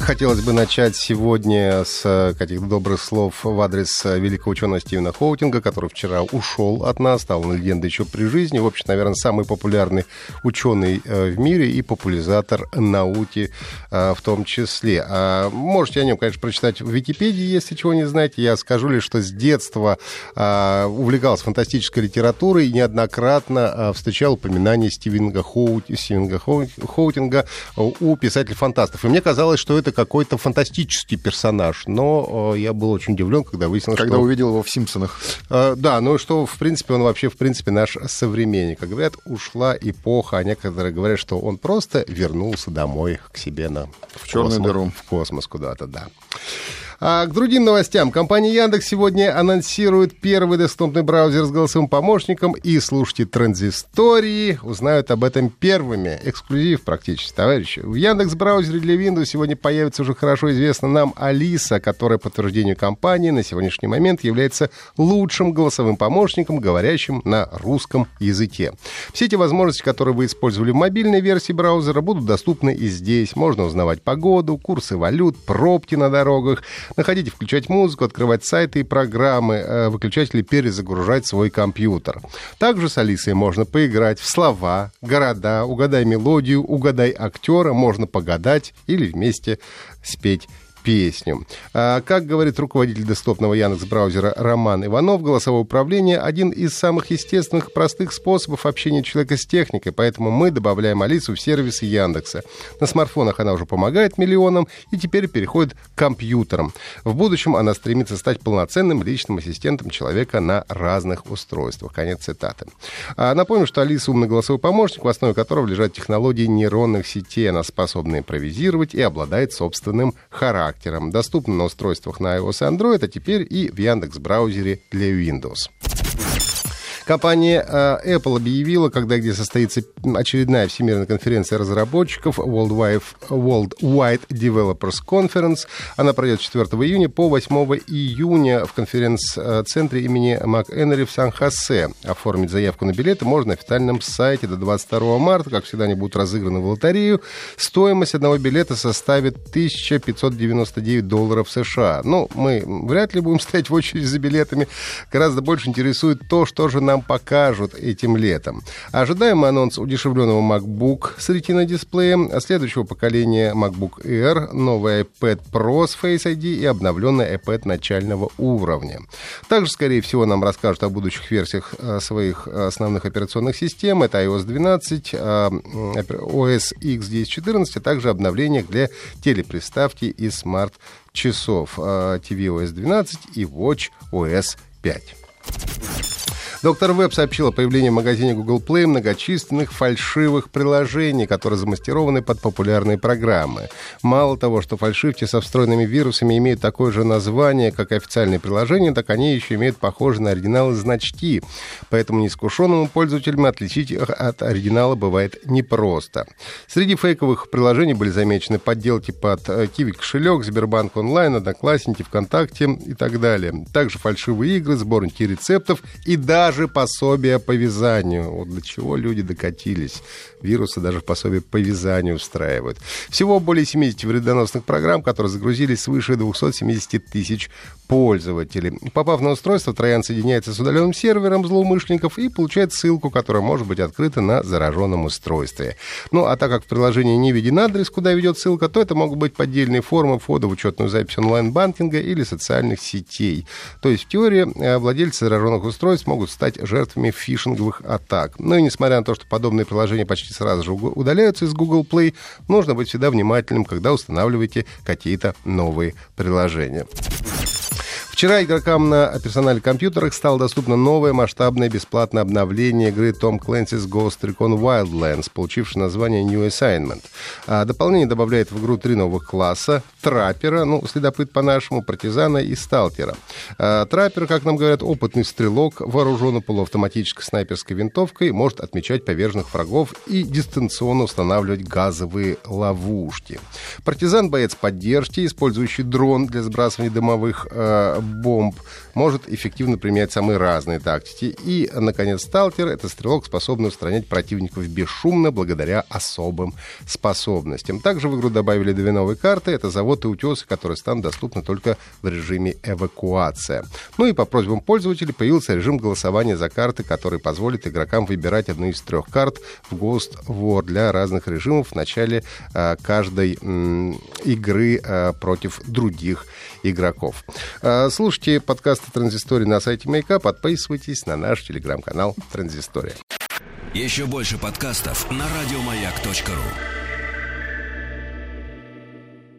хотелось бы начать сегодня с э, каких-то добрых слов в адрес э, великого ученого Стивена Хоутинга, который вчера ушел от нас, стал легендой еще при жизни. В общем, наверное, самый популярный ученый э, в мире и популяризатор науки в том числе. А можете о нем, конечно, прочитать в Википедии, если чего не знаете. Я скажу лишь, что с детства увлекался фантастической литературой и неоднократно встречал упоминания Стивена, Хоут... Стивена Хоутинга у писателей-фантастов. И мне казалось, что это какой-то фантастический персонаж, но э, я был очень удивлен, когда выяснилось, когда что... увидел его в «Симпсонах». Э, да, ну что, в принципе, он вообще, в принципе, наш современник. Как говорят, ушла эпоха, а некоторые говорят, что он просто вернулся домой к себе на... В черную космос, дыру. В космос куда-то, да. А к другим новостям. Компания Яндекс сегодня анонсирует первый доступный браузер с голосовым помощником, и слушайте транзистории узнают об этом первыми. Эксклюзив практически, товарищи. В Яндекс браузере для Windows сегодня появится уже хорошо известна нам Алиса, которая, по утверждению компании, на сегодняшний момент является лучшим голосовым помощником, говорящим на русском языке. Все эти возможности, которые вы использовали в мобильной версии браузера, будут доступны и здесь. Можно узнавать погоду, курсы валют, пробки на дорогах, находить включать музыку, открывать сайты и программы, э, выключать или перезагружать свой компьютер. Также с Алисой можно поиграть в слова, города, угадай мелодию, угадай актера, можно погадать или вместе спеть песню. А, как говорит руководитель десктопного Яндекс браузера Роман Иванов, голосовое управление – один из самых естественных, простых способов общения человека с техникой, поэтому мы добавляем Алису в сервисы Яндекса. На смартфонах она уже помогает миллионам и теперь переходит к компьютерам. В будущем она стремится стать полноценным личным ассистентом человека на разных устройствах. Конец цитаты. А, напомню, что Алиса – умный голосовой помощник, в основе которого лежат технологии нейронных сетей. Она способна импровизировать и обладает собственным характером характером. Доступно на устройствах на iOS и Android, а теперь и в Яндекс браузере для Windows. Компания э, Apple объявила, когда где состоится очередная всемирная конференция разработчиков World Wide, World Wide Developers Conference. Она пройдет 4 июня по 8 июня в конференц-центре имени МакЭнери в Сан-Хосе. Оформить заявку на билеты можно на официальном сайте до 22 марта. Как всегда, они будут разыграны в лотерею. Стоимость одного билета составит 1599 долларов США. Ну, мы вряд ли будем стоять в очереди за билетами. Гораздо больше интересует то, что же нам нам покажут этим летом. Ожидаем анонс удешевленного MacBook с Retina дисплеем, следующего поколения MacBook Air, новый iPad Pro с Face ID и обновленный iPad начального уровня. Также, скорее всего, нам расскажут о будущих версиях э, своих основных операционных систем. Это iOS 12, OS X 10.14, а также обновлениях для телеприставки и смарт-часов tvOS 12 и WatchOS 5. Доктор Веб сообщил о появлении в магазине Google Play многочисленных фальшивых приложений, которые замаскированы под популярные программы. Мало того, что фальшивки со встроенными вирусами имеют такое же название, как и официальные приложения, так они еще имеют похожие на оригиналы значки. Поэтому неискушенному пользователям отличить их от оригинала бывает непросто. Среди фейковых приложений были замечены подделки под Kiwi кошелек, Сбербанк онлайн, Одноклассники, ВКонтакте и так далее. Также фальшивые игры, сборники рецептов и даже даже пособия по вязанию. Вот до чего люди докатились. Вирусы даже пособие по вязанию устраивают. Всего более 70 вредоносных программ, которые загрузились свыше 270 тысяч пользователей. Попав на устройство, троян соединяется с удаленным сервером злоумышленников и получает ссылку, которая может быть открыта на зараженном устройстве. Ну, а так как в приложении не виден адрес, куда ведет ссылка, то это могут быть поддельные формы входа в учетную запись онлайн-банкинга или социальных сетей. То есть, в теории, э, владельцы зараженных устройств могут стать жертвами фишинговых атак. Ну и несмотря на то, что подобные приложения почти сразу же удаляются из Google Play, нужно быть всегда внимательным, когда устанавливаете какие-то новые приложения Вчера игрокам на персональных компьютерах стало доступно новое масштабное бесплатное обновление игры Tom Clancy's Ghost Recon Wildlands, получившее название New Assignment. А дополнение добавляет в игру три новых класса — траппера, ну, следопыт по-нашему, партизана и сталкера. А, траппер, как нам говорят, опытный стрелок, вооруженный полуавтоматической снайперской винтовкой, может отмечать поверженных врагов и дистанционно устанавливать газовые ловушки. Партизан — боец поддержки, использующий дрон для сбрасывания дымовых э, бомб, может эффективно применять самые разные тактики. И, наконец, сталкер — это стрелок, способный устранять противников бесшумно благодаря особым способностям. Также в игру добавили две новые карты. Это завод и утесы, которые станут доступны только в режиме эвакуация. Ну и по просьбам пользователей появился режим голосования за карты, который позволит игрокам выбирать одну из трех карт в Ghost War для разных режимов в начале э, каждой э, игры э, против других игроков. Э, слушайте подкасты Транзистории на сайте Маяка, подписывайтесь на наш телеграм-канал Транзистория. Еще больше подкастов на радиомаяк.ру